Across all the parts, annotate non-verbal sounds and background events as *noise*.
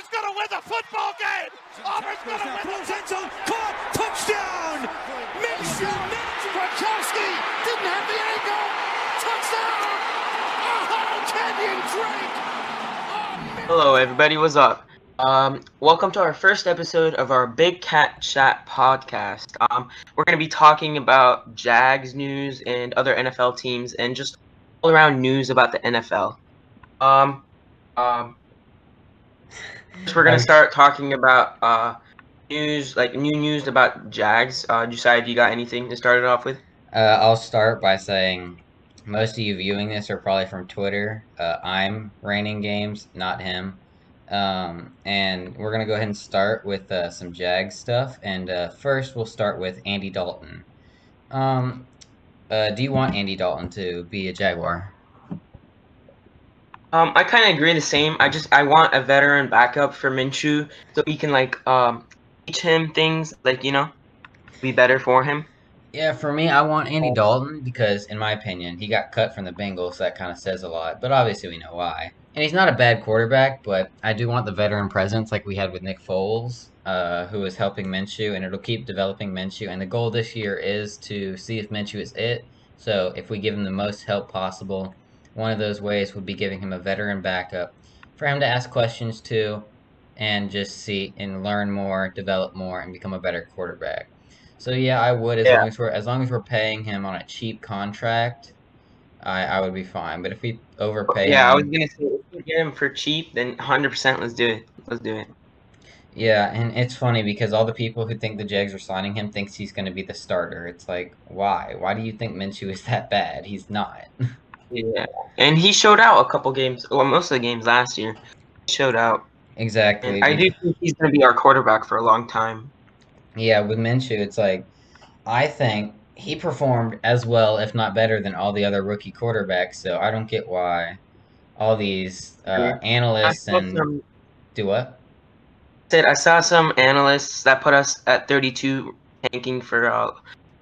Auburn's going to win the football game. Auburn's going to win the end zone. Caught. Touchdown. Minshew. Gronkowski didn't have the angle. Touchdown. Oh, Kenyon Drake. Hello, everybody. What's up? Um, welcome to our first episode of our Big Cat Chat podcast. Um, we're going to be talking about Jags news and other NFL teams and just all around news about the NFL. Um, um, so we're going to start talking about uh, news, like new news about Jags. Uh, decide you got anything to start it off with? Uh, I'll start by saying most of you viewing this are probably from Twitter. Uh, I'm raining games, not him. Um, and we're going to go ahead and start with uh, some Jag stuff. And uh, first, we'll start with Andy Dalton. Um, uh, do you want Andy Dalton to be a Jaguar? Um, I kind of agree the same. I just I want a veteran backup for Minshew so he can like um teach him things like you know be better for him. Yeah, for me, I want Andy Dalton because, in my opinion, he got cut from the Bengals. So that kind of says a lot. But obviously, we know why. And he's not a bad quarterback, but I do want the veteran presence like we had with Nick Foles, uh, who is helping Minshew, and it'll keep developing Minshew. And the goal this year is to see if Minshew is it. So if we give him the most help possible, one of those ways would be giving him a veteran backup for him to ask questions to, and just see and learn more, develop more, and become a better quarterback. So yeah, I would as Yeah. long as we're as long as we're paying him on a cheap contract. I, I would be fine, but if we overpay yeah, I was gonna say if we get him for cheap, then 100% let's do it. Let's do it. Yeah, and it's funny because all the people who think the Jags are signing him thinks he's going to be the starter. It's like, why? Why do you think Minshew is that bad? He's not. *laughs* Yeah, and he showed out a couple games. Well, most of the games last year, he showed out. exactly. And I do think he's gonna be our quarterback for a long time. Yeah, with Minshew, it's like, I think he performed as well, if not better, than all the other rookie quarterbacks. So I don't get why all these uh, analysts and some, do what? said I saw some analysts that put us at 32 tanking for uh,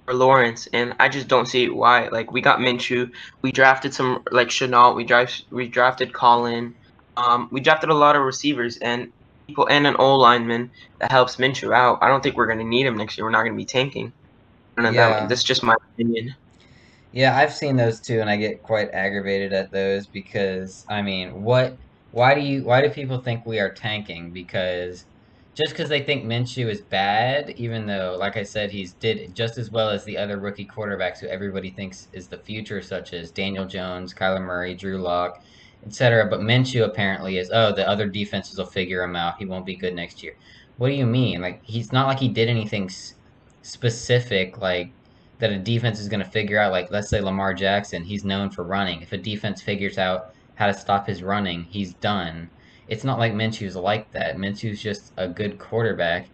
for Lawrence, and I just don't see why. Like we got Minshew, we drafted some like Shenault, we drive we drafted Collin, um, we drafted a lot of receivers and people and an O lineman that helps Minshew out. I don't think we're gonna need him next year. We're not gonna be tanking. I don't know Yeah. that, that's just my opinion. Yeah, I've seen those too, and I get quite aggravated at those because I mean, what? Why do you? Why do people think we are tanking? Because just because they think Minshew is bad, even though, like I said, he's did just as well as the other rookie quarterbacks who everybody thinks is the future, such as Daniel Jones, Kyler Murray, Drew Lock, etc. But Minshew apparently is. Oh, the other defenses will figure him out. He won't be good next year. What do you mean? Like he's not like he did anything specific, like that a defense is going to figure out like let's say Lamar Jackson, he's known for running. If a defense figures out how to stop his running, he's done. It's not like Minshew's like that. Minshew's just a good quarterback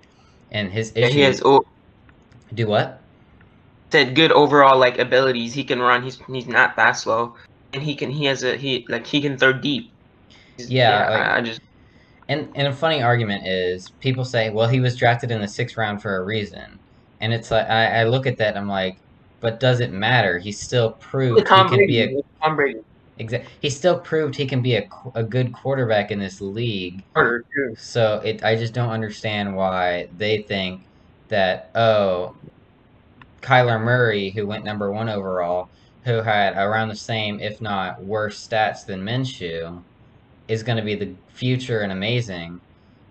and his Yeah, issue he has o- do what? said good overall like abilities. He can run. He's he's not that slow, and he can he has a he like he can throw deep. He's- Yeah, like- I, I just And and a funny argument is people say, well, he was drafted in the sixth round for a reason, and it's like I, I look at that, and I'm like, but does it matter? He still proved he can be a Tom Brady. Exact. He still proved he can be a, a good quarterback in this league. So it, I just don't understand why they think that oh, Kyler Murray, who went number one overall, who had around the same, if not worse, stats than Minshew, is going to be the future and amazing,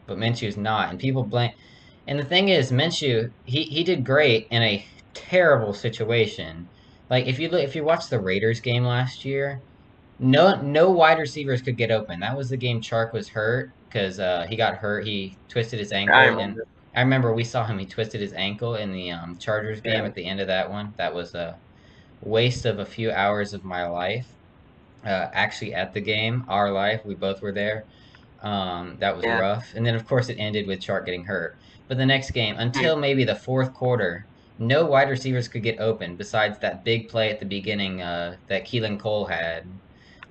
but Minshew's not, and people blame. And the thing is, Minshew, he he did great in a terrible situation. Like if you look, if you watch the Raiders game last year, no no wide receivers could get open. That was the game Chark was hurt because uh, he got hurt. He twisted his ankle, I and remember. I remember we saw him. He twisted his ankle in the um, Chargers game Yeah. at the end of that one. That was a waste of a few hours of my life. Uh, actually, at the game, our life, we both were there. Um, that was Yeah. rough. And then, of course, it ended with Chark getting hurt. But the next game, Hmm. until maybe the fourth quarter, no wide receivers could get open besides that big play at the beginning uh, that Keelan Cole had.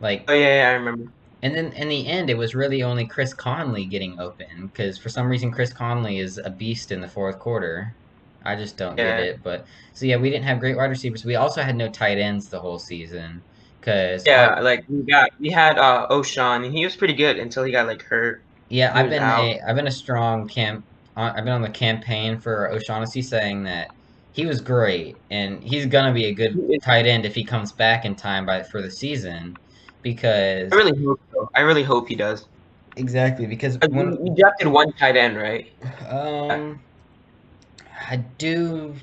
Like, Oh yeah, yeah, I remember. and then in the end, it was really only Chris Conley getting open because for some reason Chris Conley is a beast in the fourth quarter. I just don't get it. But so yeah, we didn't have great wide receivers. We also had no tight ends the whole season because Yeah, like we got we had uh O'Shawn and he was pretty good until he got like hurt. Yeah, I've been out. a I've been a strong camp. uh, I've been on the campaign for O'Shaughnessy saying that he was great and he's gonna be a good tight end if he comes back in time by for the season, because I really hope so. I really hope he does. exactly because Uh, when We drafted one tight end, right? um I do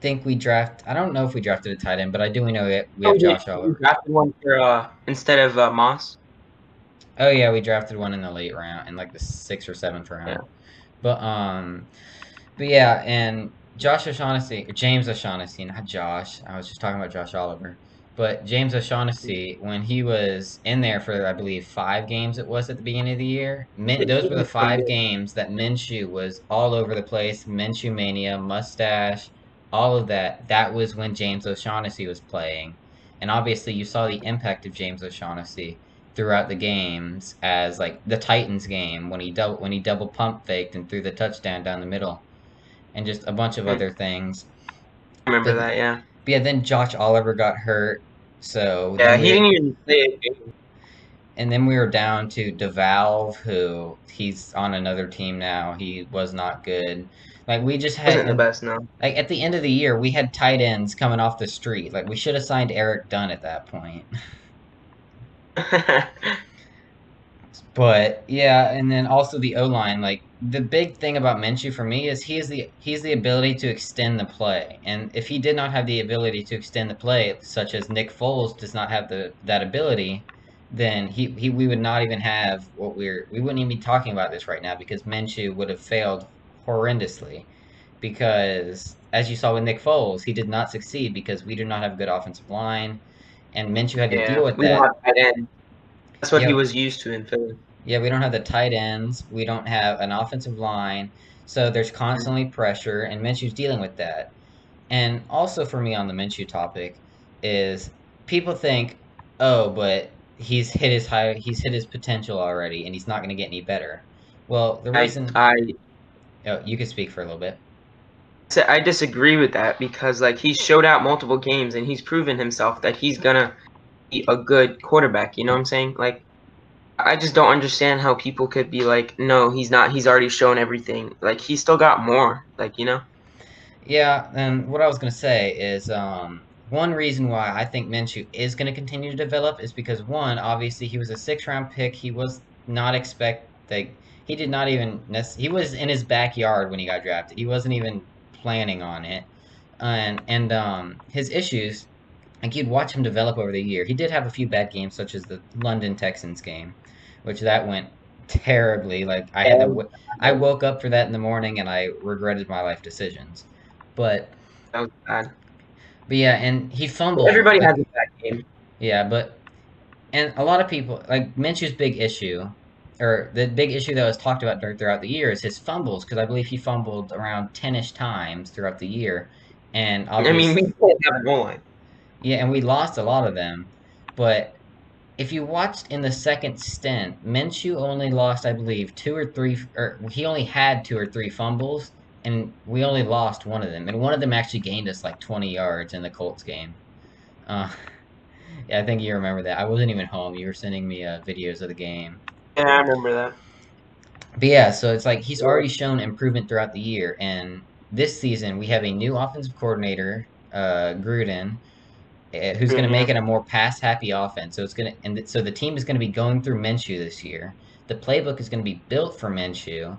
think we draft. I don't know if we drafted a tight end, but I do know we we Oh, have did. Josh We drafted one for uh instead of uh, Moss. Oh yeah, we drafted one in the late round, in like the sixth or seventh round. Yeah. But um, but yeah, and Josh O'Shaughnessy, James O'Shaughnessy, not Josh. I was just talking about Josh Oliver. But James O'Shaughnessy, when he was in there for I believe five games, it was at the beginning of the year. Min, those were the five games that Minshew was all over the place. Minshew mania, mustache, all of that. That was when James O'Shaughnessy was playing, and obviously you saw the impact of James O'Shaughnessy throughout the games as like the Titans game when he double when he double pump faked and threw the touchdown down the middle, and just a bunch of Hmm. other things. I remember that, yeah. But yeah, then Josh Oliver got hurt, so Yeah, he didn't even play and then we were down to DeValve, who he's on another team now. He was not good. Like we just Wasn't the best, no. like at the end of the year, we had tight ends coming off the street. Like we should have signed Eric Dunn at that point. *laughs* But yeah, and then also the O line. Like the big thing about Minshew for me is he is the he's the ability to extend the play. And if he did not have the ability to extend the play, such as Nick Foles does not have the that ability, then he, he we would not even have what we're we wouldn't even be talking about this right now because Minshew would have failed horrendously. Because as you saw with Nick Foles, he did not succeed because we do not have a good offensive line, and Minshew had to yeah, deal with we that. don't have tight end. That's what Yeah. he was used to in Philly. Yeah, we don't have the tight ends. We don't have an offensive line. So there's constantly pressure, and Minshew's dealing with that. And also for me on the Minshew topic is people think, oh, but he's hit his high, he's hit his potential already, and he's not going to get any better. Well, the reason, I oh, you can speak for a little bit. I disagree with that because like he showed out multiple games and he's proven himself that he's gonna be a good quarterback. You know what I'm saying? Like I just don't understand how people could be like, no, he's not. He's already shown everything. Like he's still got more. Like you know. Yeah, and what I was to say is um, one reason why I think Minshew is to continue to develop is because one, obviously he was a six round pick. He was not expect like he did not even he was in his backyard when he got drafted. He wasn't even planning on it, and and um, his issues. Like you'd watch him develop over the year. He did have a few bad games, such as the London Texans game, which that went terribly. Like I had to, w- I woke up for that in the morning and I regretted my life decisions. But That was bad. but yeah, and he fumbled. Everybody has a bad game. Yeah, but and a lot of people like Minshew's big issue, or the big issue that was talked about throughout the year is his fumbles because I believe he fumbled around ten-ish times throughout the year, and I mean, we have a goal line. yeah, and we lost a lot of them, but. If you watched in the second stint, Minshew only lost, I believe, two or three, or he only had two or three fumbles, and we only lost one of them. And one of them actually gained us like 20 yards in the Colts game. Uh, *laughs* yeah, I think you remember that. I wasn't even home. You were sending me uh, videos of the game. Yeah, I remember that. But yeah, so it's like he's already shown improvement throughout the year. And this season, we have a new offensive coordinator, uh, Gruden, Uh, who's going to make it a more pass happy offense. So it's going to, and th- so the team is going to be going through Minshew this year. The playbook is going to be built for Minshew.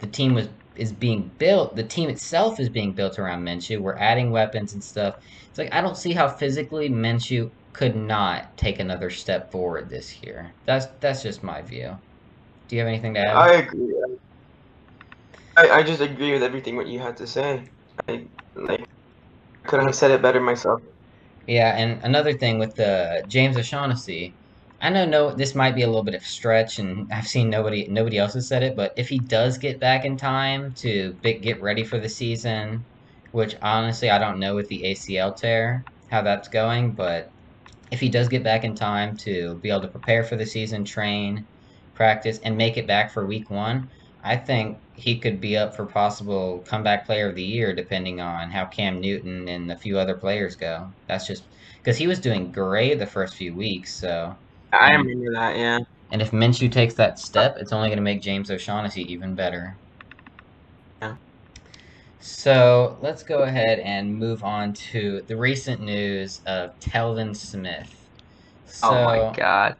The team was is being built. The team itself is being built around Minshew. We're adding weapons and stuff. It's like I don't see how physically Minshew could not take another step forward this year. That's that's just my view. Do you have anything to add? I agree. I, I just agree with everything what you had to say. I like couldn't have said it better myself. Yeah, and another thing with the James O'Shaughnessy, I know no this might be a little bit of stretch, and I've seen nobody nobody else has said it, but if he does get back in time to get ready for the season, which honestly I don't know with the ACL tear how that's going, but if he does get back in time to be able to prepare for the season, train, practice, and make it back for week one, I think he could be up for possible comeback player of the year, depending on how Cam Newton and a few other players go. That's just because he was doing great the first few weeks. So I remember that. Yeah. And if Minshew takes that step, it's only going to make James O'Shaughnessy even better. Yeah. So let's go ahead and move on to the recent news of Telvin Smith. So, oh my god.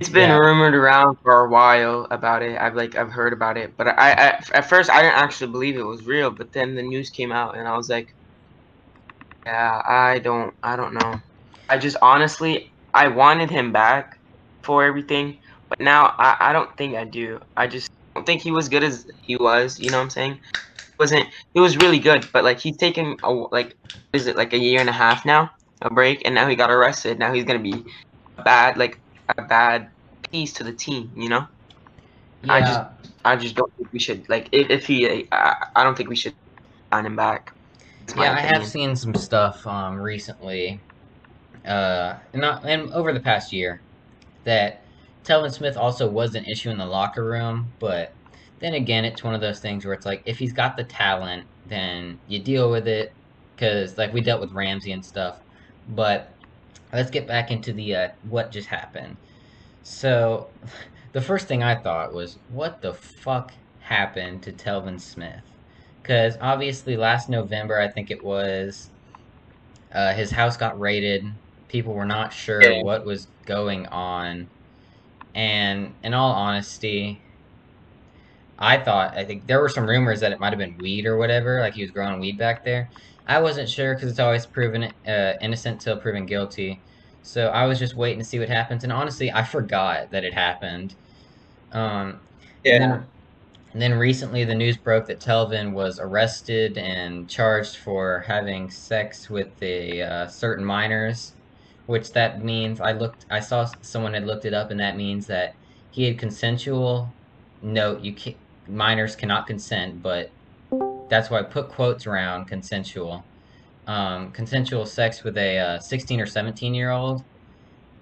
It's been yeah. rumored around for a while about it. I've like I've heard about it, but I, I at first I didn't actually believe it was real. But then the news came out, and I was like, yeah, I don't, I don't know. I just honestly, I wanted him back for everything, but now I, I don't think I do. I just don't think he was good as he was. You know what I'm saying? wasn't he was really good, but like he's taken a like is it like a year and a half now a break, and now he got arrested. Now he's gonna be bad like a bad piece to the team. You know? yeah, I just I just don't think we should like if, if he I, I don't think we should sign him back. Yeah, I have seen some stuff um, recently, uh, not and over the past year, that Telvin Smith also was an issue in the locker room. But then again, it's one of those things where it's like if he's got the talent, then you deal with it. Because like we dealt with Ramsey and stuff. But let's get back into the uh, what just happened. So, *laughs* the first thing I thought was, what the fuck happened to Telvin Smith? Because obviously, last November, I think it was, uh, his house got raided. People were not sure Yeah. what was going on. And in all honesty, I thought, I think there were some rumors that it might have been weed or whatever, like he was growing weed back there. I wasn't sure because it's always proven uh, innocent till proven guilty. So I was just waiting to see what happens. And honestly, I forgot that it happened. Um, Yeah. and then, and then recently, the news broke that Telvin was arrested and charged for having sex with the uh, certain minors, which that means I looked, I saw someone had looked it up, and that means that he had consensual. No, you can't. minors cannot consent, but that's why I put quotes around consensual. Um, consensual sex with a uh, 16 or 17 year old,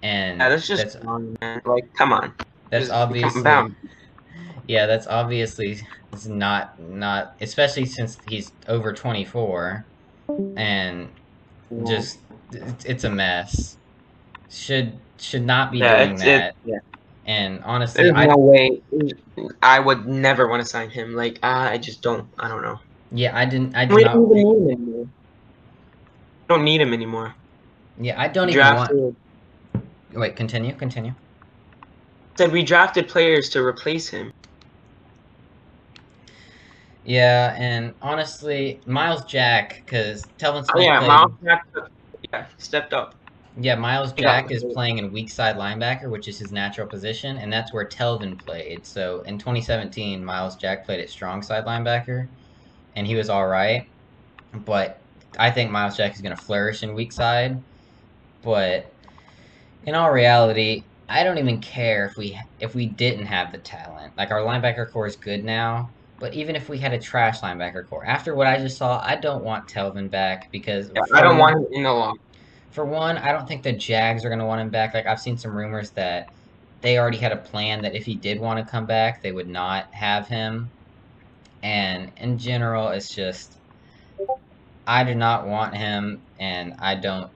and Yeah, that's just that's wrong, man. Like, come on. that's Just obviously *laughs* yeah, that's obviously not not especially since he's over 24 and just it's, it's a mess. Should should not be yeah, doing that. it, yeah. And honestly, There's I no way. I would never want to sign him. Like, I just don't. I don't know. Yeah, I didn't I did We not don't even need him anymore. Don't need him anymore. Yeah, I don't even want Drafted, Wait, continue, continue. said we drafted players to replace him. Yeah, and honestly, Myles Jack cuz Telvin Smith Oh yeah, played- Myles Jack yeah, stepped up. Yeah, Myles Yeah. Jack is playing in weak side linebacker, which is his natural position, and that's where Telvin played. So in 2017, Myles Jack played at strong side linebacker, and he was all right. But I think Myles Jack is going to flourish in weak side. But in all reality, I don't even care if we if we didn't have the talent. Like our linebacker core is good now, but even if we had a trash linebacker core, after what I just saw, I don't want Telvin back because Yeah, I don't want him in the long. for one, I don't think the Jags are going to want him back. Like I've seen some rumors that they already had a plan that if he did want to come back, they would not have him. And in general, it's just I do not want him, and I don't.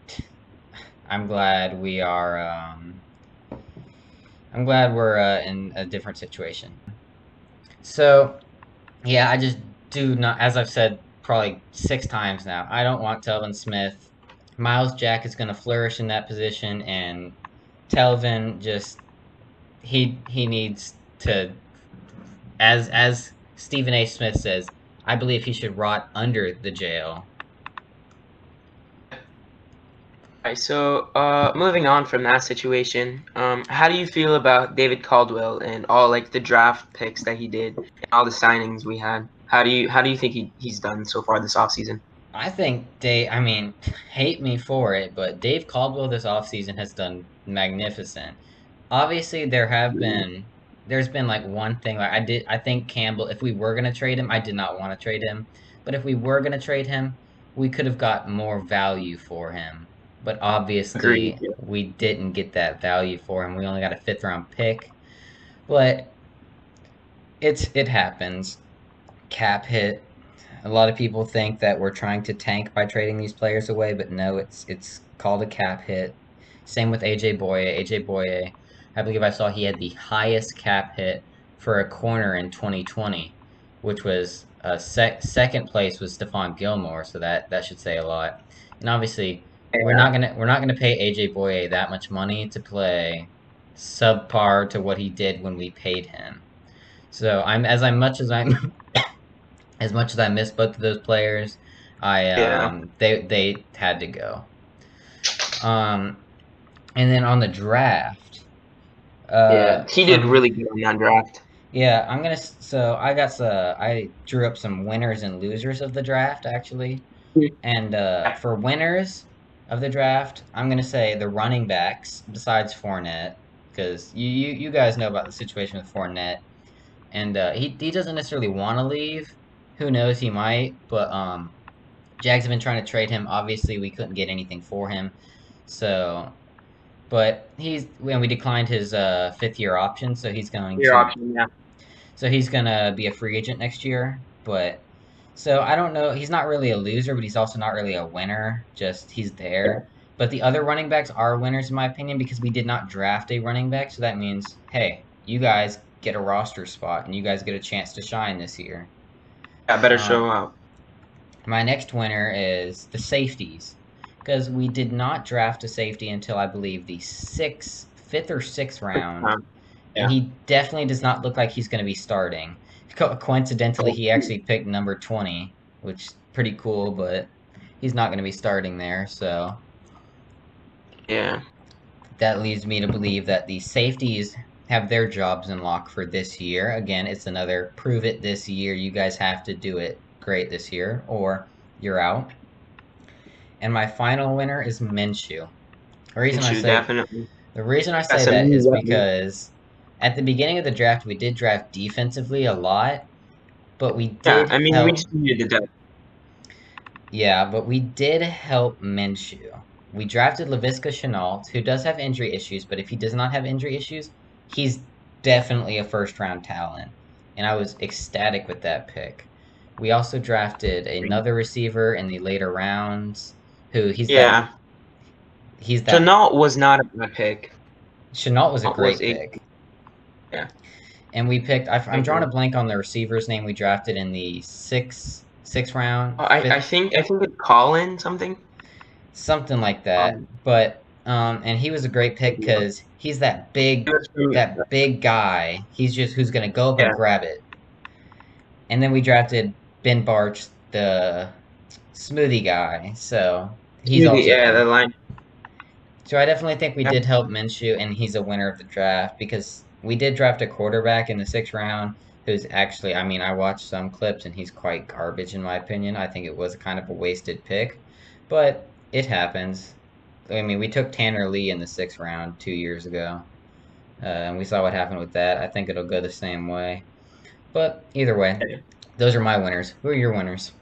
I'm glad we are. Um, I'm glad we're uh, in a different situation. So, yeah, I just do not. As I've said probably six times now, I don't want Telvin Smith. Myles Jack is going to flourish in that position, and Telvin just he he needs to, as as Stephen A. Smith says, I believe he should rot under the jail. Alright, so uh, moving on from that situation, um, how do you feel about David Caldwell and all like the draft picks that he did and all the signings we had? How do you how do you think he, he's done so far this offseason? I think Dave, I mean, hate me for it, but Dave Caldwell this offseason has done magnificent. Obviously, there have been, there's been like one thing, like I did, I think Campbell, if we were going to trade him, I did not want to trade him, but if we were going to trade him, we could have got more value for him. But obviously, Agreed, yeah. we didn't get that value for him. We only got a fifth round pick. But it's it happens. Cap hit. A lot of people think that we're trying to tank by trading these players away, but no, it's it's called a cap hit. Same with AJ Bouye. AJ Bouye I believe I saw he had the highest cap hit for a corner in 2020, which was uh, sec- second place was Stephon Gilmore, so that that should say a lot. And obviously, we're not gonna we're not gonna pay AJ Bouye that much money to play subpar to what he did when we paid him. So I'm as I much as I'm *coughs* as much as I miss both of those players, I um Yeah. they they had to go. Um, and then on the draft, uh, yeah, he did really good on that draft. yeah, I'm gonna. So I got some. I drew up some winners and losers of the draft actually, Hmm. and uh, for winners of the draft, I'm gonna say the running backs besides Fournette, because you, you you guys know about the situation with Fournette, and uh, he he doesn't necessarily want to leave. Who knows? He might, but um, Jags have been trying to trade him. Obviously, we couldn't get anything for him, so. But he's when we declined his uh, fifth year option, so he's going Your to option, yeah. so he's gonna be a free agent next year. But so I don't know. He's not really a loser, but he's also not really a winner. Just he's there. But the other running backs are winners in my opinion because we did not draft a running back. So that means, hey, you guys get a roster spot and you guys get a chance to shine this year. Yeah, better Uh, show up. My next winner is the safeties. Because we did not draft a safety until I believe the sixth, fifth or sixth round. Um, yeah. And he definitely does not look like he's going to be starting. Co- coincidentally, he actually picked number 20, which is pretty cool, but he's not going to be starting there. So Yeah. that leads me to believe that the safeties have their jobs in lock for this year. Again, it's another prove it this year. You guys have to do it great this year, or you're out. And my final winner is Minshew. The reason I say definitely. the reason I say that is because at the beginning of the draft we did draft defensively a lot, but we Yeah, did I mean, help, we just needed depth. yeah, but we did help Minshew. We drafted Laviska Shenault, who does have injury issues, but if he does not have injury issues, he's definitely a first round talent. And I was ecstatic with that pick. We also drafted another receiver in the later rounds, who he's Yeah. that he's that Shenault was not a bad pick. Shenault was a great was a- pick. Yeah. And we picked. I, I'm drawing a blank on the receiver's name. We drafted in the sixth sixth round, Oh, I, I think I think it's Colin something. something like that. Um, but um, and he was a great pick because he's that big It was from- that big guy. He's just who's gonna go up Yeah. and grab it. And then we drafted Ben Bartch, the smoothie guy. So he's yeah, also yeah, the line. So I definitely think we Yeah. did help Minshew, and he's a winner of the draft because we did draft a quarterback in the sixth round who's actually, I mean, I watched some clips and he's quite garbage in my opinion. I think it was kind of a wasted pick, but it happens. I mean, we took Tanner Lee in the sixth round two years ago, uh, and we saw what happened with that. I think it'll go the same way. But either way, those are my winners. Who are your winners?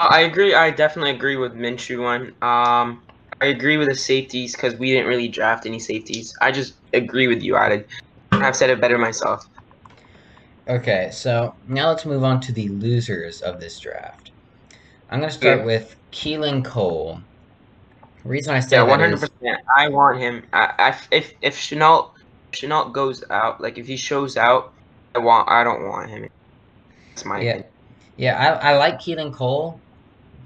I agree. I definitely agree with Minshew one. Um, I agree with the safeties because we didn't really draft any safeties. I just agree with you. I I've said it better myself. Okay, so now let's move on to the losers of this draft. I'm going to start Yeah. with Keelan Cole. The reason I say Yeah, that one hundred is- percent. I want him. I, I if if Shenault Shenault goes out, like if he shows out, I want. I don't want him. That's my Yeah. opinion. Yeah, I, I like Keelan Cole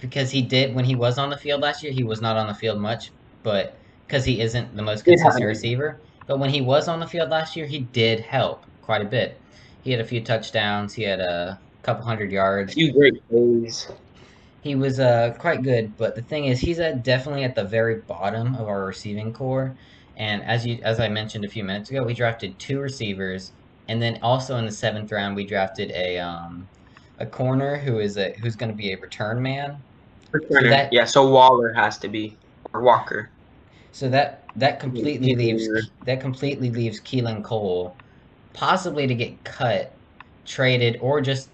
because he did when he was on the field last year. He was not on the field much, but because he isn't the most consistent help. receiver. But when he was on the field last year, he did help quite a bit. He had a few touchdowns. He had a couple hundred A yards. few great plays. He was uh quite good, but the thing is, he's at definitely at the very bottom of our receiving core. And as you as I mentioned a few minutes ago, we drafted two receivers, and then also in the seventh round, we drafted a um a corner who is a who's going to be a return man. That- yeah, so Waller has to be or Walker. So that that completely leaves that completely leaves Keelan Cole possibly to get cut, traded, or just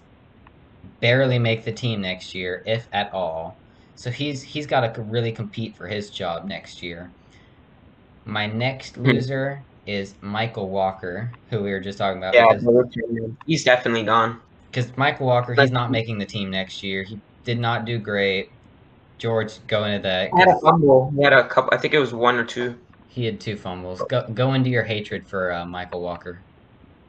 barely make the team next year, if at all. So he's he's got to really compete for his job next year. My next hmm. loser is Michael Walker, who we were just talking about. Yeah, because- he's definitely gone. because Michael Walker, he's not making the team next year. He did not do great. George, go into that. He had a fumble. He had a couple. I think it was one or two. He had two fumbles. Go go into your hatred for uh, Michael Walker.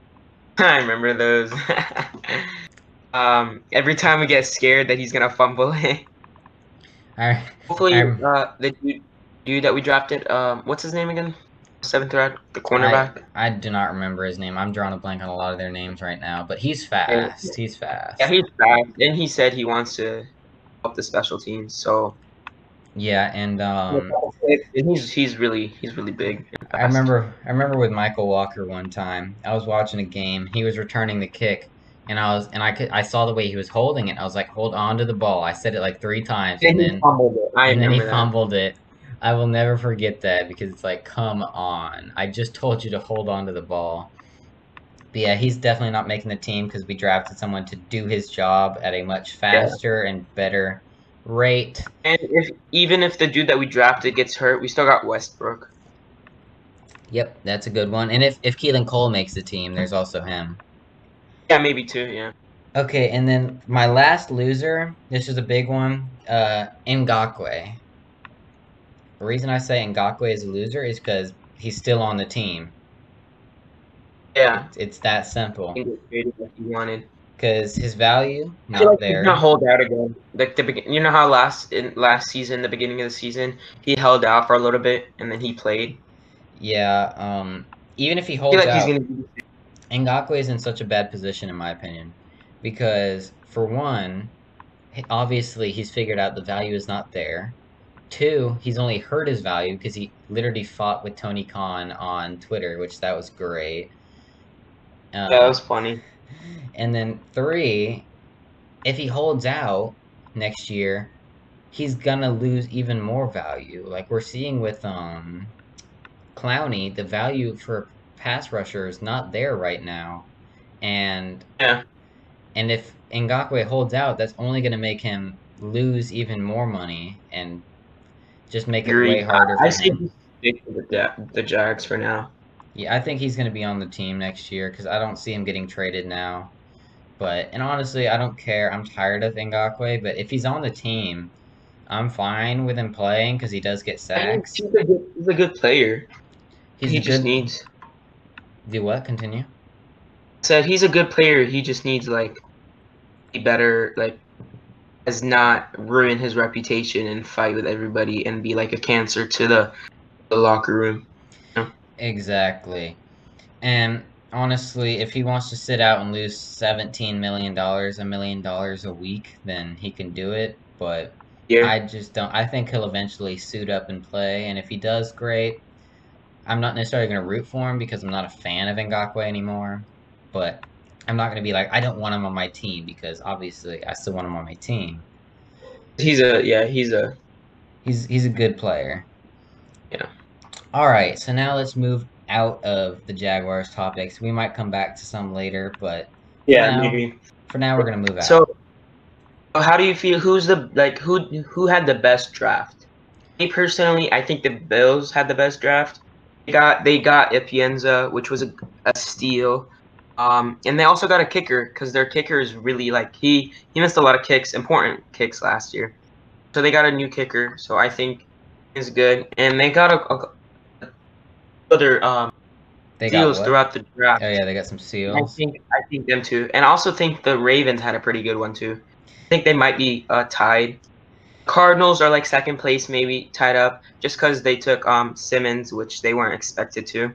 *laughs* I remember those. *laughs* um, every time we get scared that he's gonna fumble it. *laughs* I, Hopefully, I'm- uh, the dude, dude that we drafted, um, what's his name again? Seventh round, the cornerback. I do not remember his name. I'm drawing a blank on a lot of their names right now, but he's fast. He's fast. Yeah, he's fast, and he said he wants to the special teams. So, Yeah, and um, he's he's really he's really big. I remember I remember with Michael Walker one time. I was watching a game. He was returning the kick, and I was and I could I saw the way he was holding it. I was like, "Hold on to the ball." I said it like three times, And and he then fumbled it. I and then he that. fumbled it. I will never forget that because it's like, come on! I just told you to hold on to the ball. But yeah, he's definitely not making the team because we drafted someone to do his job at a much faster and better rate. And if even if the dude that we drafted gets hurt, we still got Westbrook. Yep, that's a good one. And if if Keelan Cole makes the team, there's also him. Yeah, maybe two. Yeah. Okay, and then my last loser, this is a big one, uh, Ngakoue. The reason I say Ngakoue is a loser is because he's still on the team. Yeah. It's that simple. He didn't get traded like he wanted. Because his value, not like there. gonna hold out again. Like the begin- you know how last in last season, the beginning of the season, he held out for a little bit and then he played. Yeah, um, even if he holds like out. Ngakoue is in such a bad position, in my opinion. Because, for one, obviously he's figured out the value is not there. Two, he's only hurt his value because he literally fought with Tony Khan on Twitter, which that was great. Um, that was funny. and then three, if he holds out next year, he's gonna lose even more value. Like we're seeing with um Clowney, the value for pass rusher is not there right now. And Yeah. and if Ngakoue holds out, that's only gonna make him lose even more money and just make it way harder for I him. say he's stick with the, the Jags for now. Yeah, I think he's going to be on the team next year because I don't see him getting traded now. But and honestly, I don't care. I'm tired of Ngakoue, but if he's on the team, I'm fine with him playing because he does get sacks. He's a good, he's a good player. He's he just good. needs. Do what? Continue. Said he's a good player. He just needs like be better. Like has not ruin his reputation and fight with everybody and be like a cancer to the, the locker room. Exactly. And honestly, if he wants to sit out and lose seventeen million dollars, a million dollars a week, then he can do it. But Yeah. I just don't. I think he'll eventually suit up and play, and if he does, great. I'm not necessarily going to root for him because I'm not a fan of Ngakoue anymore, but I'm not going to be like I don't want him on my team because obviously I still want him on my team. he's a yeah. He's a He's he's a good player. All right, so now let's move out of the Jaguars topics. We might come back to some later, but yeah. Now- Maybe. for now we're going to move out. So, so how do you feel? Who's the like who who had the best draft? Me personally, I think the Bills had the best draft. They got they got Epenesa, which was a, a steal, um, and they also got a kicker because their kicker is really like he he missed a lot of kicks, important kicks last year. So they got a new kicker, so I think is good, and they got a, a other um, they what? throughout the draft. Oh yeah, they got some seals. I seals. think I think them too, and I also think the Ravens had a pretty good one too. I think they might be uh, tied. Cardinals are like second place, maybe tied up, just because they took um Simmons, which they weren't expected to.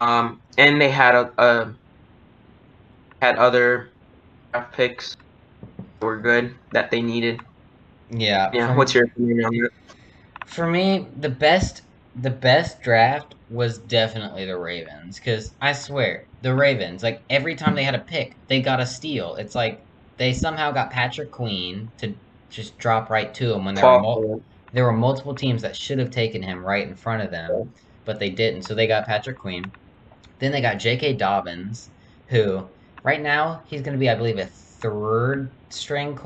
Um, and they had a, a had other draft picks that were good that they needed. Yeah. Yeah, what's your opinion on that? For me, the best the best draft was definitely the Ravens cuz I swear, the Ravens like every time they had a pick, they got a steal. It's like they somehow got Patrick Queen to just drop right to him when there were mul- there were multiple teams that should have taken him right in front of them, but they didn't. So they got Patrick Queen. Then they got J.K. Dobbins, who right now he's going to be, I believe, a third string,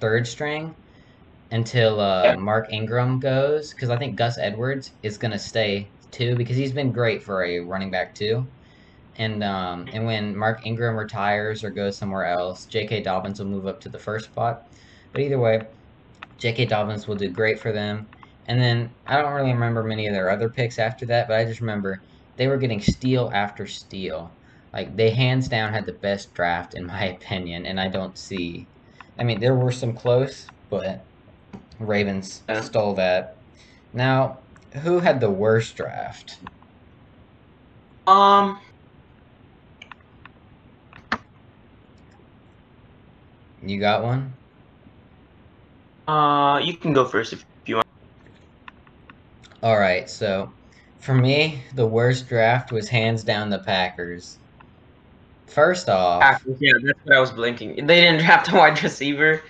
third string until uh. Mark Ingram goes, because I think Gus Edwards is going to stay too, because he's been great for a running back too. And um, and when Mark Ingram retires or goes somewhere else, J.K. Dobbins will move up to the first spot. But either way, J.K. Dobbins will do great for them. And then I don't really remember many of their other picks after that, but I just remember they were getting steal after steal. Like they hands down had the best draft in my *laughs* opinion, and I don't see. I mean, there were some close, but Ravens Yeah. stole that. Now, who had the worst draft? Um, You got one? uh, you can go first if you want. All right, so for me, the worst draft was hands down the Packers. First off, Packers, Yeah, that's what I was blinking. They didn't draft a wide receiver,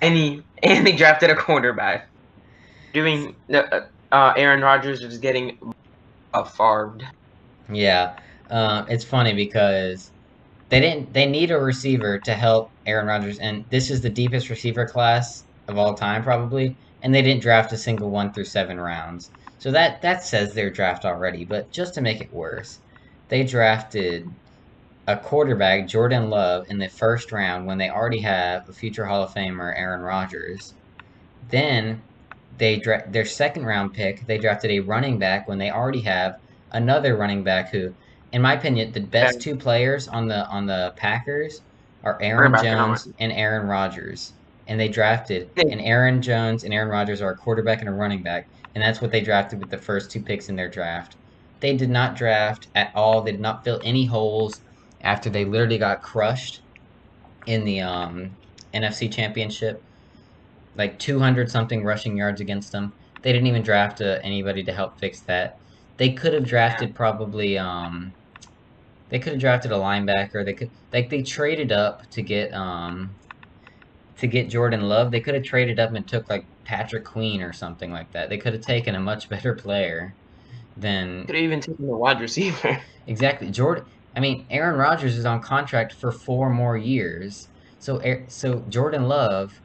and he and they drafted a quarterback. Doing uh, uh, Aaron Rodgers is getting uh, farmed. yeah, um, it's funny because they didn't. They need a receiver to help Aaron Rodgers, and this is the deepest receiver class of all time, probably. And they didn't draft a single one through seven rounds, so that that says their draft already. But just to make it worse, they drafted a quarterback, Jordan Love, in the first round when they already have a future Hall of Famer, Aaron Rodgers. Then they dra- their second round pick, they drafted a running back when they already have another running back who, in my opinion, the best two players on the on the Packers are Aaron Jones and Aaron Rodgers. And they drafted and Aaron Jones and Aaron Rodgers are a quarterback and a running back, and that's what they drafted with the first two picks in their draft. They did not draft at all. They did not fill any holes after they literally got crushed in the um, NFC Championship. Like 200 something rushing yards against them. They didn't even draft uh, anybody to help fix that. They could have drafted probably um they could have drafted a linebacker. They could like they traded up to get um to get Jordan Love. They could have traded up and took like Patrick Queen or something like that. They could have taken a much better player than Could have even taken a wide receiver. *laughs* Exactly, Jordan. I mean, Aaron Rodgers is on contract for four more years, so so Jordan Love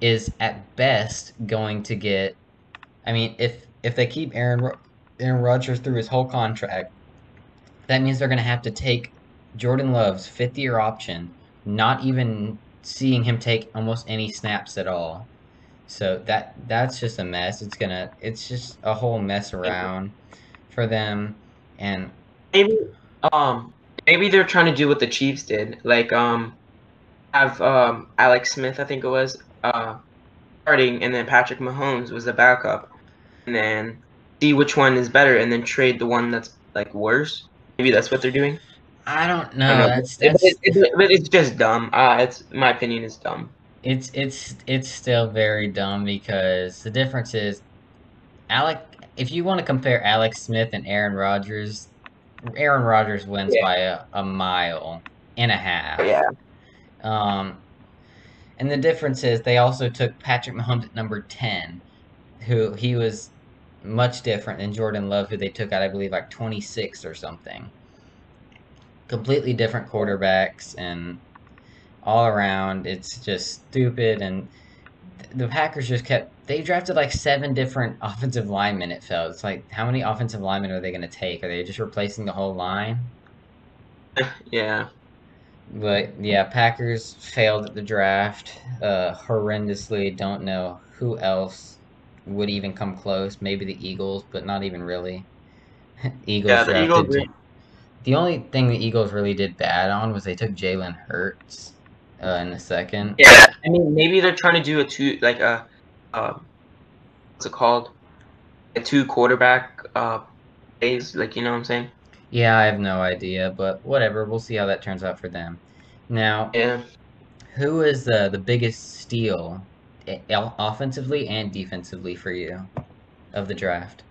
is at best going to get. I mean, if if they keep Aaron Ro- Aaron Rodgers through his whole contract, that means they're going to have to take Jordan Love's fifth year option, not even seeing him take almost any snaps at all. So that that's just a mess. It's gonna it's just a whole mess around for them, and Maybe, um, maybe they're trying to do what the Chiefs did, like um, have um Alex Smith, I think it was, uh, starting, and then Patrick Mahomes was the backup, and then see which one is better, and then trade the one that's like worse. Maybe that's what they're doing. I don't I don't know. know. That's It- it- it- but it's just dumb. Uh, it's my opinion is dumb. it's it's it's still very dumb because the difference is, Alec. If you want to compare Alex Smith and Aaron Rodgers, Aaron Rodgers wins Yeah. by a, a mile and a half. Yeah, Um, and the difference is they also took Patrick Mahomes at number ten, who he was much different than Jordan Love, who they took out, I believe, like twenty six or something. Completely different quarterbacks, and all around, it's just stupid. And the Packers just kept. They drafted like seven different *laughs* offensive linemen. It felt. It's like how many offensive linemen are they going to take? Are they just replacing the whole line? *laughs* yeah. But yeah, Packers failed at the draft uh, horrendously. Don't know who else would even come close. Maybe the Eagles, but not even really. *laughs* Eagles Yeah, the drafted. Eagles. The only thing the Eagles really did bad on was they took Jalen Hurts uh, in the second. Yeah, I mean maybe they're trying to do a two like a, uh, what's it called? A two quarterback uh, phase. Like you know what I'm saying? Yeah, I have no idea, but whatever. We'll see how that turns out for them. Now, Yeah. who is the the biggest steal, offensively and defensively for you, of the draft?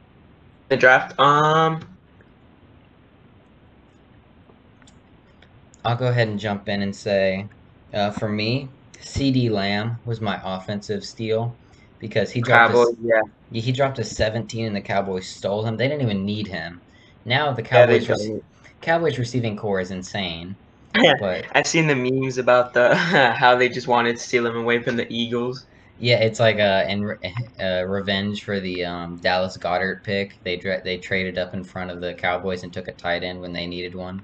The draft. Um. I'll go ahead and jump in and say, uh, for me, CeeDee Lamb was my offensive steal because he dropped Cowboys. a, Yeah. he dropped a 17 and the Cowboys stole him. They didn't even need him. Now the Cowboys rec- it. Cowboys receiving core is insane. But I've seen the memes about the *laughs* how they just wanted to steal him away from the Eagles. yeah, it's like uh, in re- *laughs* uh, revenge for the um, Dallas Goedert pick. They dra- they traded up in front of the Cowboys and took a tight end when they needed one.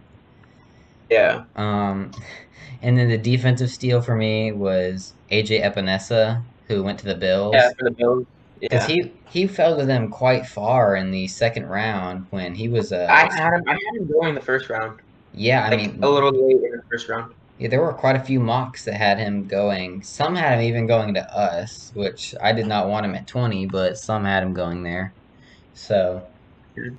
Yeah. Um, *laughs* and then the defensive steal for me was AJ Epenesa, who went to the Bills. Yeah, for the Bills. Because Yeah. he he fell to them quite far in the second round when he was uh, I had him. I had him going the first round. yeah, I mean a little late in the first round. yeah, there were quite a few mocks that had him going. Some had him even going to us, which I did not want him at twenty, but some had him going there. So Mhm.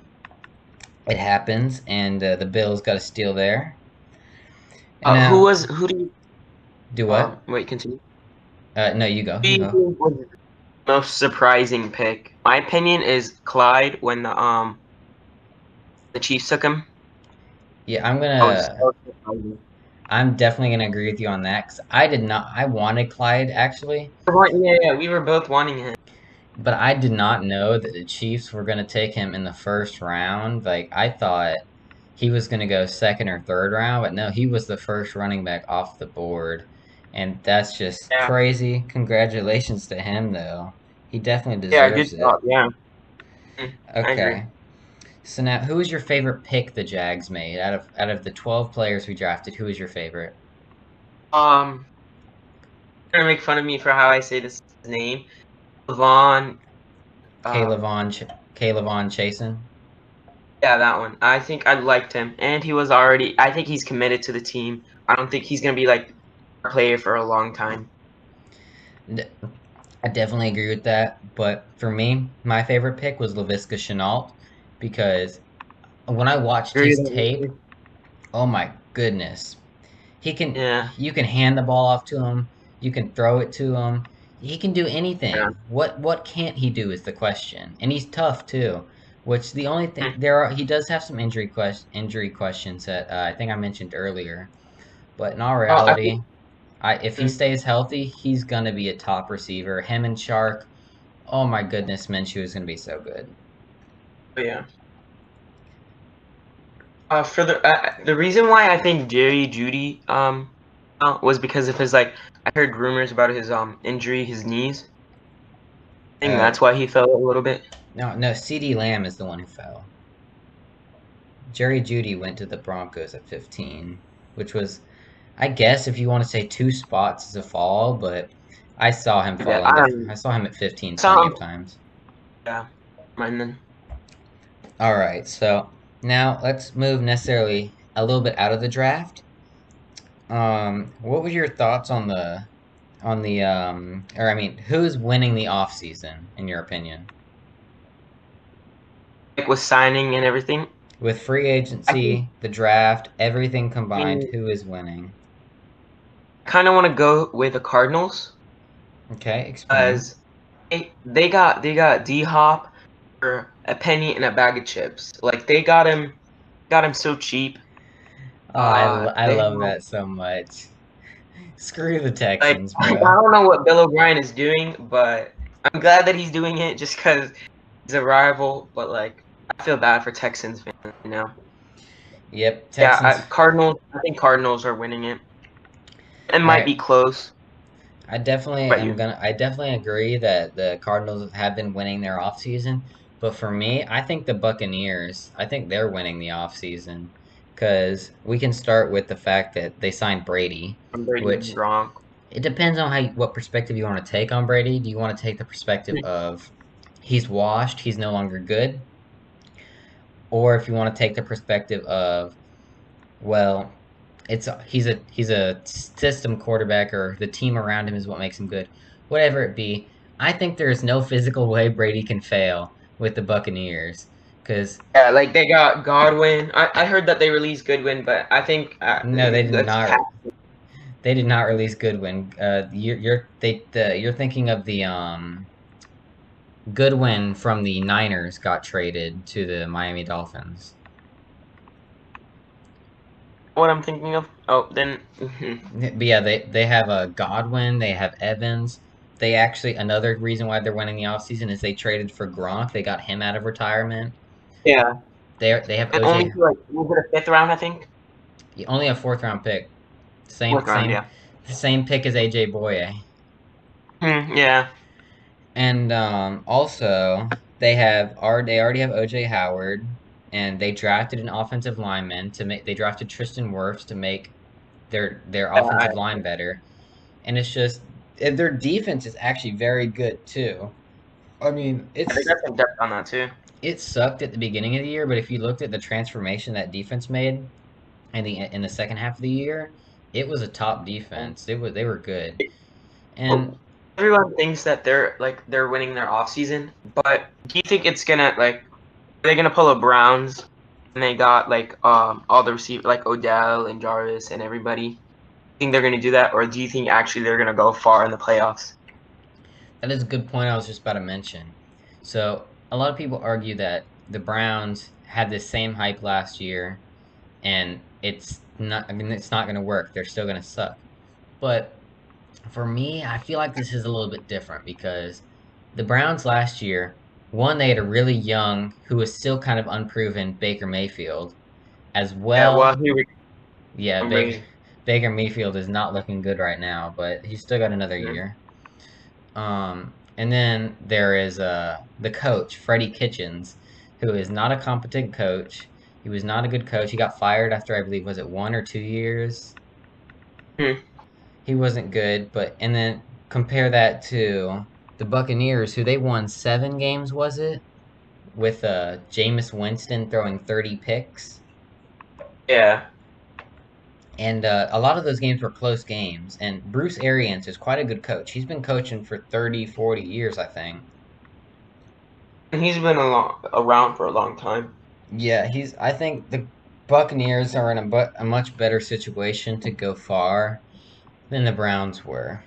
it happens, and uh, the Bills got a steal there. Uh, now- who was who do you do what? um, wait continue? Uh, no, you go. You go. You think was the most surprising pick? My opinion is Clyde when the um the Chiefs took him. Yeah, I'm gonna. that. I'm definitely gonna agree with you on that. Cause I did not. I wanted Clyde actually, Yeah, yeah, we were both wanting him. but I did not know that the Chiefs were gonna take him in the first round. Like I thought he was gonna go second or third round, but no, he was the first running back off the board, and that's just Yeah. crazy. Congratulations to him though. He definitely deserves it. Yeah, good it. job. Yeah. Okay. So now, who was your favorite pick the Jags made out of out of the twelve players we drafted? Who was your favorite? Um, gonna make fun of me for how I say this name, Levon. uh, Von Ch- Caleb Chaisson. Yeah, that one. I think I liked him, and he was already. I think he's committed to the team. I don't think he's gonna be like player for a long time. I definitely agree with that. But for me, my favorite pick was Laviska Shenault because when I watched his tape, oh my goodness, he can. Yeah. You can hand the ball off to him. You can throw it to him. He can do anything. Yeah. What what can't he do is the question. And he's tough too. Which the only thing Hmm. there are he does have some injury quest injury questions that uh, I think I mentioned earlier. But in all Oh, I if he Hmm. stays healthy, he's gonna be a top receiver. Him and Chark. Oh my goodness, Minshew is gonna be so good. But yeah. Uh, for the uh, the reason why I think Jerry Jeudy um uh, was because of his like I heard rumors about his um injury, his knees. I think Uh, that's why he fell a little bit. No, no, CeeDee Lamb is the one who fell. Jerry Jeudy went to the Broncos at 15, which was, I guess, if you want to say two spots is a fall, but I saw him fall. Yeah, um, I saw him at 15 saw plenty of times. And then All right, so now let's move necessarily a little bit out of the draft. Um, what were your thoughts on the, on the, um, or I mean, who's winning the off season in your opinion? like with signing and everything, With free agency, the draft, everything combined, Mm. who is winning? I kind of want to go with the Cardinals Okay, explain. as they, they got they got D Hop for a penny and a bag of chips. Like they got him, got him so cheap. oh, I, uh, lo- I love that so much. Screw the Like Texans, I don't know what Bill O'Brien is doing, but I'm glad that he's doing it just because he's a rival. But like, I feel bad for Texans fans, you know. Yep, Yeah, I, Cardinals. I think Cardinals are winning it. It might Right. be close. I definitely am you? gonna. I definitely agree that the Cardinals have been winning their offseason. But for me, I think the Buccaneers. I think they're winning the offseason because we can start with the fact that they signed Brady. I'm Which-. It depends on how you, what perspective you want to take on Brady. Do you want to take the perspective mm. of he's washed, he's no longer good, or if you want to take the perspective of well, it's he's a he's a system quarterback or the team around him is what makes him good. Whatever it be, I think there is no physical way Brady can fail with the Buccaneers because Yeah, like they got Godwin. I, I heard that they released Goodwin, but I think uh, No, they did not. They did not release Goodwin. Uh, you're you're they the you're thinking of the um. Goodwin from the Niners got traded to the Miami Dolphins. What I'm thinking of? Oh, then. *laughs* But yeah, they they have a Godwin. They have Evans. They actually another reason why they're winning the offseason is they traded for Gronk. They got him out of retirement. Yeah, They they have and OJ. only like was it a fifth round? I think. only a fourth round pick. Same Fourth round, yeah. same pick as AJ Bouye. Hmm, yeah. And um, also, they have already they already have OJ Howard, and they drafted an offensive lineman to make. They drafted Tristan Wirfs to make their their offensive line better, and it's just and their defense is actually very good too. I mean, it's They got some depth on that too. it sucked at the beginning of the year, but if you looked at the transformation that defense made in the in the second half of the year, it was a top defense. It was they were good. And Everyone thinks that they're like they're winning their off season, but do you think it's gonna like are they gonna pull a Browns and they got like um all the receivers like Odell and Jarvis and everybody? Think they're gonna do that, or do you think actually they're gonna go far in the playoffs? That is a good point I was just about to mention. So, a lot of people argue that the Browns had the same hype last year and it's not I mean it's not to work. They're still to suck. But for me, I feel like this is a little bit different because the Browns last year, one they had a really young who was still kind of unproven Baker Mayfield as well. yeah, well, here we Yeah, Baker. Baker Mayfield is not looking good right now, but he's still got another Yeah. year. Um, and then there is uh, the coach, Freddie Kitchens, who is not a competent coach. He was not a good coach. He got fired after I believe was it one or two years. Hmm. He wasn't good, but and then compare that to the Buccaneers, who they won seven games, was it? With uh, Jameis Winston throwing thirty picks. yeah. And uh, a lot of those games were close games. And Bruce Arians is quite a good coach. He's been coaching for 30, 40 years, I think. And he's been a long, around for a long time. Yeah, he's. I think the Buccaneers are in a, bu- a much better situation to go far than the Browns were.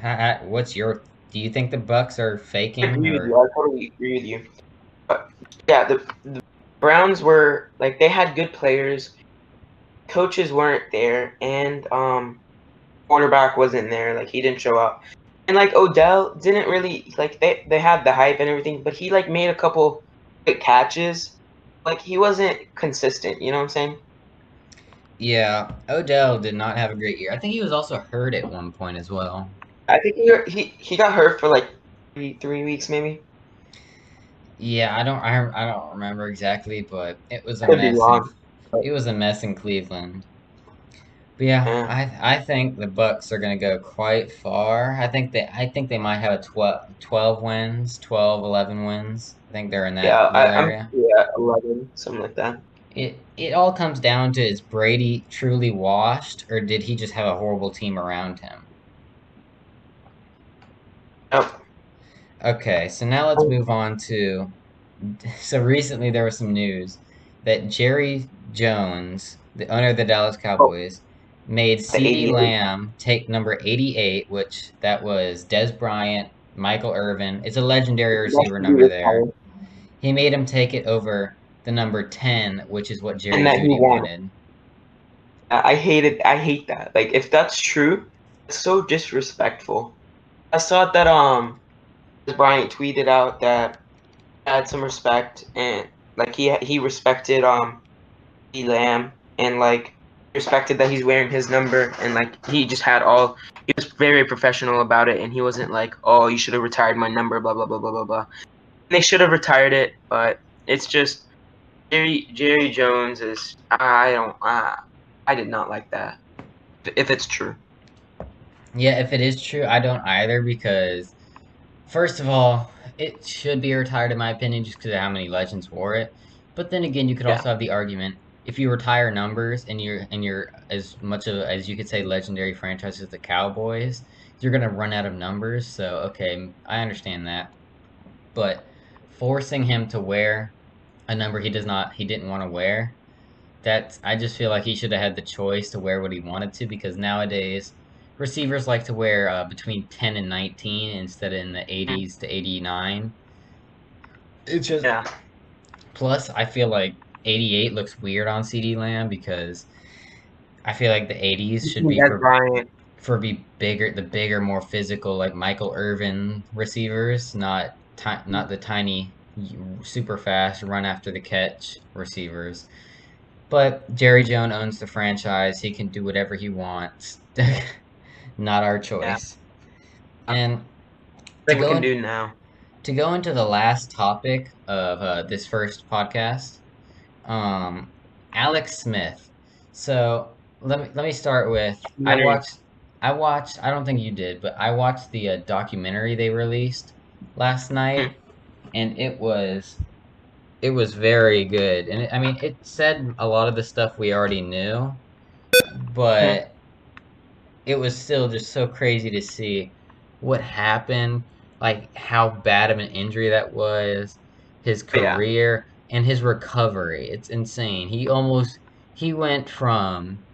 Ha- ha- What's your? Do you think the Bucks are I faking? agree with you. I totally agree with you. But yeah, the, the Browns were like they had good players. Coaches weren't there, and um, quarterback wasn't there. Like he didn't show up, and like Odell didn't really like they they had the hype and everything, but he like made a couple good catches. Like he wasn't consistent. You know what I'm saying? yeah, Odell did not have a great year. I think he was also hurt at one point as well. I think he he he got hurt for like three three weeks maybe. Yeah, I don't. I, I don't remember exactly, but it was a Could mess. in-. It was a mess in Cleveland. But yeah, Yeah. I I think the Bucks are gonna go quite far. I think they I think they might have a 12, 12 wins, 12, 11 wins. I think they're in that Yeah, I, area. I'm yeah eleven something like that. It it all comes down to is Brady truly washed or did he just have a horrible team around him? Oh, Okay, so now let's move on to. So recently there was some news that Jerry Jones, the owner of the Dallas Cowboys, made oh, CeeDee Lamb take number 88, which that was Dez Bryant, Michael Irvin. It's a legendary receiver number there. He made him take it over the number 10, which is what Jerry And that he Jeudy wanted. I hate it. I hate that. Like, if that's true, it's so disrespectful. I saw that um, Bryant tweeted out that had some respect and like he he respected um, E Lamb and like respected that he's wearing his number and like he just had all he was very professional about it and he wasn't like oh you should have retired my number blah blah blah blah blah blah. They should have retired it, but it's just Jerry Jerry Jones is I don't I I did not like that. If it's true. Yeah, if it is true, I don't either because, first of all, it should be retired in my opinion just because of how many legends wore it. But then again, you could Yeah. also have the argument if you retire numbers and you're and you're as much of as you could say legendary franchise as the Cowboys, you're gonna run out of numbers. So okay, I understand that, but forcing him to wear a number he does not he didn't want to wear, that's I just feel like he should have had the choice to wear what he wanted to because nowadays receivers like to wear uh, between 10 and 19 instead of in the 80s to 89. It's just Yeah. plus I feel like 88 looks weird on CeeDee Lamb because I feel like the 80s should be for, Bryant. for be bigger the bigger more physical like Michael Irvin receivers, not ti- not the tiny super fast run after the catch receivers. But Jerry Jones owns the franchise. He can do whatever he wants. *laughs* Not our choice. And Like we can in- do now. to go into the last topic of uh, this first podcast, um, Alex Smith. So let me let me start with I watched I watched I don't think you did, but I watched the uh, documentary they released last night, and it was it was very good. And it, I mean, it said a lot of the stuff we already knew, but it was still just so crazy to see what happened, like how bad of an injury that was, his Yeah. career and his recovery. It's insane. He almost he went from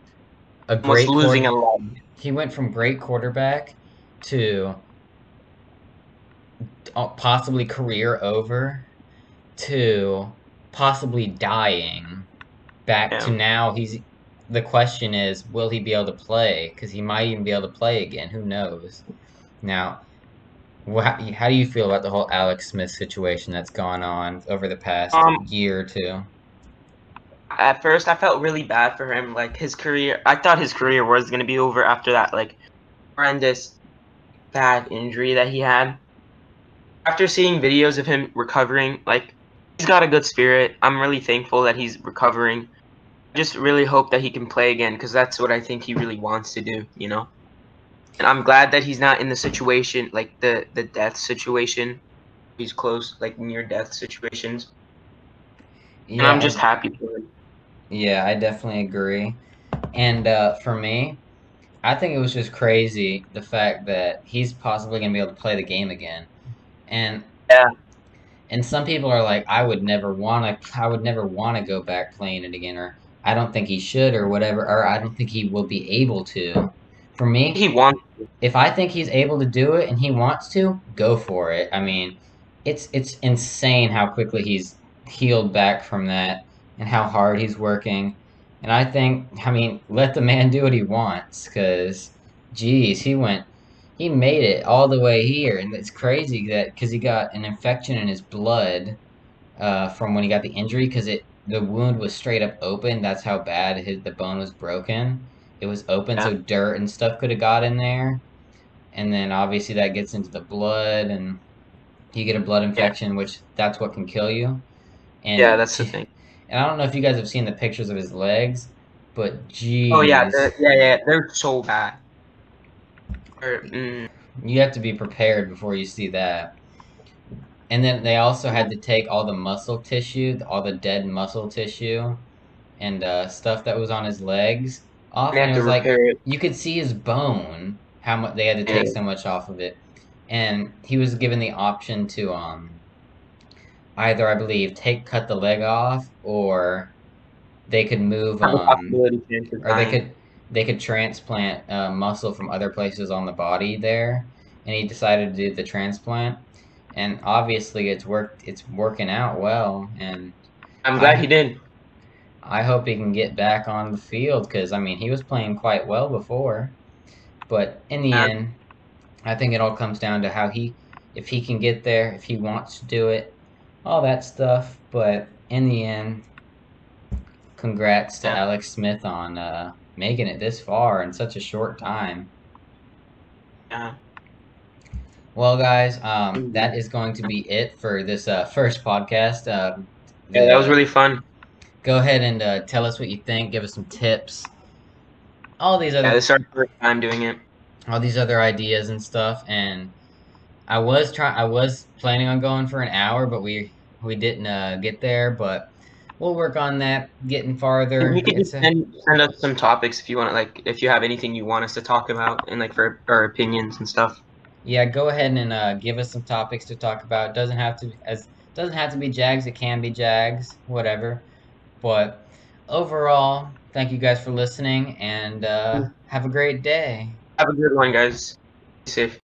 a Almost great losing quarter- a leg. he went from great quarterback to uh, possibly career over to possibly dying back to now he's the question is will he be able to play because he might even be able to play again who knows now wha- how do you feel about the whole alex smith situation that's gone on over the past Um, year or two At first, I felt really bad for him. Like his career, I thought his career was gonna be over after that like horrendous bad injury that he had. After seeing videos of him recovering, like he's got a good spirit. I'm really thankful that he's recovering. I just really hope that he can play again because that's what I think he really wants to do. You know. And I'm glad that he's not in the situation like the the death situation. He's close, like near death situations. And I'm just happy for him. Yeah, I definitely agree. And uh, for me, I think it was just crazy the fact that he's possibly going to be able to play the game again. And Yeah. and some people are like, I would never want to. I would never want to go back playing it again, or I don't think he should, or whatever, or I don't think he will be able to. For me, He wants. if I think he's able to do it and he wants to, go for it. I mean, it's it's insane how quickly he's healed back from that and how hard he's working. And I think, I mean, let the man do what he wants because, geez, he went, he made it all the way here. And it's crazy that because he got an infection in his blood uh, from when he got the injury because it the wound was straight up open. That's how bad his, the bone was broken. It was open, so dirt and stuff could have got in there. And then obviously that gets into the blood, and you get a blood infection, which that's what can kill you. And Yeah, that's the *laughs* thing. And I don't know if you guys have seen the pictures of his legs, but geez, Oh yeah, yeah, yeah, they're so bad. Or, mm, you have to be prepared before you see that. And then they also had to take all the muscle tissue, all the dead muscle tissue, and uh, stuff that was on his legs off. And it was like it. you could see his bone how much they had to take Yeah. so much off of it and he was given the option to um either i believe take cut the leg off or they could move um possibility chance of or they could they could transplant uh, muscle from other places on the body there and he decided to do the transplant and obviously it's worked it's working out well and I'm glad I- he did. I hope he can get back on the field because I mean he was playing quite well before, but in the end, I think it all comes down to how he, if he can get there, if he wants to do it, all that stuff. But in the end, congrats to. Alex Smith on uh, making it this far in such a short time. Yeah. Well, guys, um, Mhm. that is going to be it for this uh, first podcast. Uh, Yeah, that was really fun. go ahead and uh, tell us what you think. Give us some tips. All these other Yeah, this is our first time doing it. all these other ideas and stuff and I was trying I was planning on going for an hour but we we didn't uh, get there but we'll work on that getting farther You could It's just a- send, send us some topics if you want, like if you have anything you want us to talk about and like for our opinions and stuff. Yeah go ahead and uh, give us some topics to talk about doesn't have to as doesn't have to be jags it can be jags whatever but overall thank you guys for listening and uh, have a great day Have a good one, guys. Be safe.